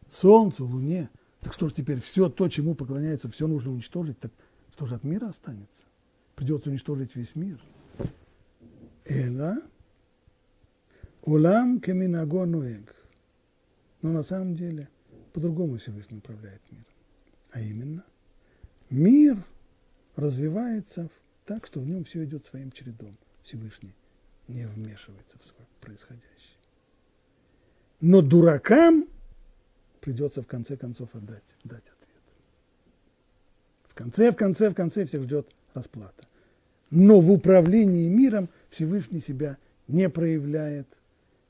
солнцу, луне. Так что же теперь все то, чему поклоняются, все нужно уничтожить? Так что же от мира останется? Придется уничтожить весь мир. Эла улам кеминаго нуэг. Но на самом деле по-другому Всевышний управляет миром. А именно, мир развивается так, что в нем все идет своим чередом. Всевышний не вмешивается в свое происходящее. Но дуракам придется в конце концов отдать, дать ответ. В конце, в конце, в конце всех ждет расплата. Но в управлении миром Всевышний себя не проявляет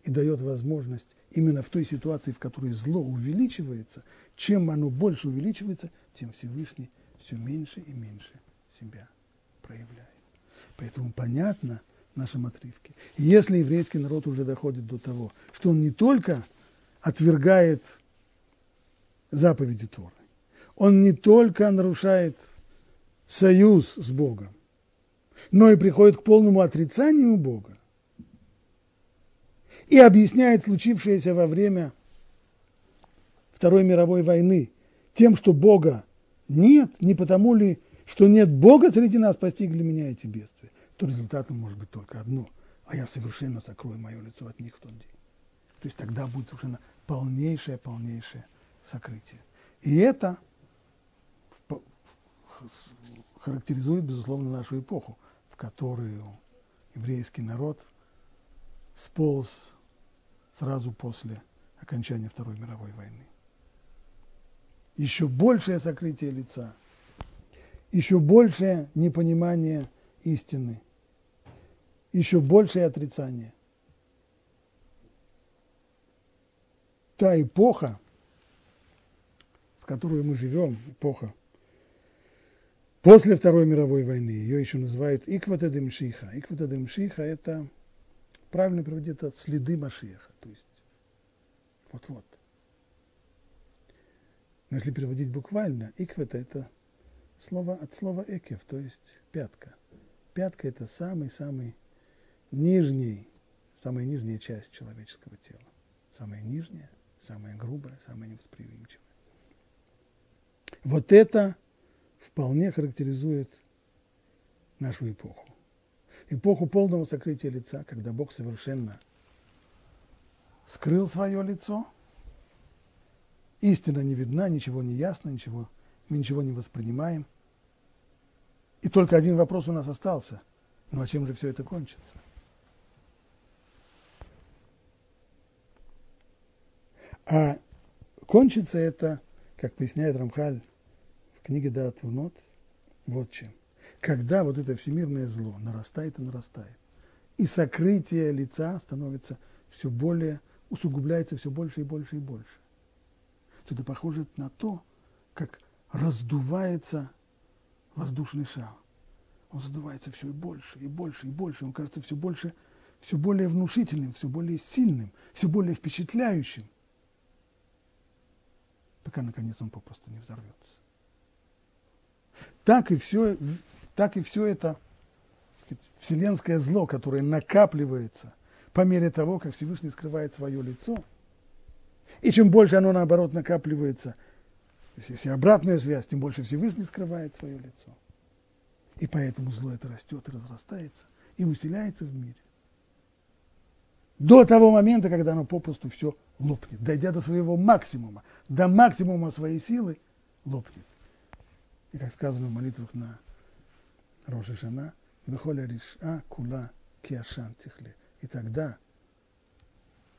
и дает возможность именно в той ситуации, в которой зло увеличивается, чем оно больше увеличивается, тем Всевышний все меньше и меньше себя проявляет. Поэтому понятно нашем отрывке, если еврейский народ уже доходит до того, что он не только отвергает заповеди Торы, он не только нарушает союз с Богом, но и приходит к полному отрицанию Бога и объясняет случившееся во время Второй мировой войны тем, что Бога нет, не потому ли, что нет Бога среди нас, постигли меня эти бедствия, то результатом может быть только одно, а я совершенно сокрою мое лицо от них в тот день. То есть тогда будет совершенно полнейшее, полнейшее сокрытие. И это характеризует, безусловно, нашу эпоху, в которую еврейский народ сполз сразу после окончания Второй мировой войны. Еще большее сокрытие лица, еще большее непонимание истины, еще большее отрицание. Та эпоха, в которую мы живем, эпоха после Второй мировой войны, ее еще называют Иквата Демшиха. Иквата Демшиха – это, правильно переводить, это следы Машеха, то есть вот-вот. Но если переводить буквально, иквата – это слово от слова экев, то есть пятка. Пятка – это самый-самый нижний, самая нижняя часть человеческого тела. Самая нижняя, самая грубая, самая невосприимчивая. Вот это вполне характеризует нашу эпоху. Эпоху полного сокрытия лица, когда Бог совершенно скрыл свое лицо, истина не видна, ничего не ясно, ничего, мы ничего не воспринимаем. И только один вопрос у нас остался. Ну а чем же все это кончится? А кончится это, как поясняет Рамхаль книге Дат Внот, вот чем. Когда вот это всемирное зло нарастает и нарастает, и сокрытие лица становится все более, усугубляется все больше и больше и больше, то это похоже на то, как раздувается воздушный шар. Он задувается все и больше, и больше, и больше. Он кажется все больше, все более внушительным, все более сильным, все более впечатляющим, пока, наконец, он попросту не взорвется так и все, так и все это сказать, вселенское зло, которое накапливается по мере того, как Всевышний скрывает свое лицо. И чем больше оно, наоборот, накапливается, если обратная связь, тем больше Всевышний скрывает свое лицо. И поэтому зло это растет и разрастается, и усиляется в мире. До того момента, когда оно попросту все лопнет, дойдя до своего максимума, до максимума своей силы, лопнет. И как сказано в молитвах на Рошишана, Вехоля Риша Кула Киашан Тихле. И тогда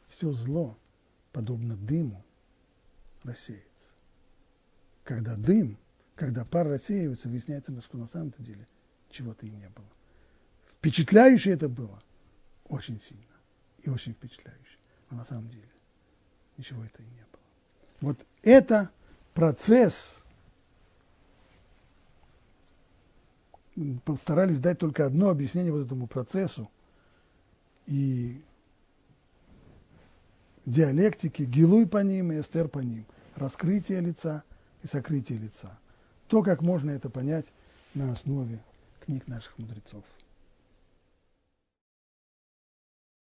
все зло, подобно дыму, рассеется. Когда дым, когда пар рассеивается, выясняется, что на самом-то деле чего-то и не было. Впечатляюще это было, очень сильно и очень впечатляюще. Но на самом деле ничего это и не было. Вот это процесс постарались дать только одно объяснение вот этому процессу и диалектики, гилуй по ним и эстер по ним, раскрытие лица и сокрытие лица. То, как можно это понять на основе книг наших мудрецов.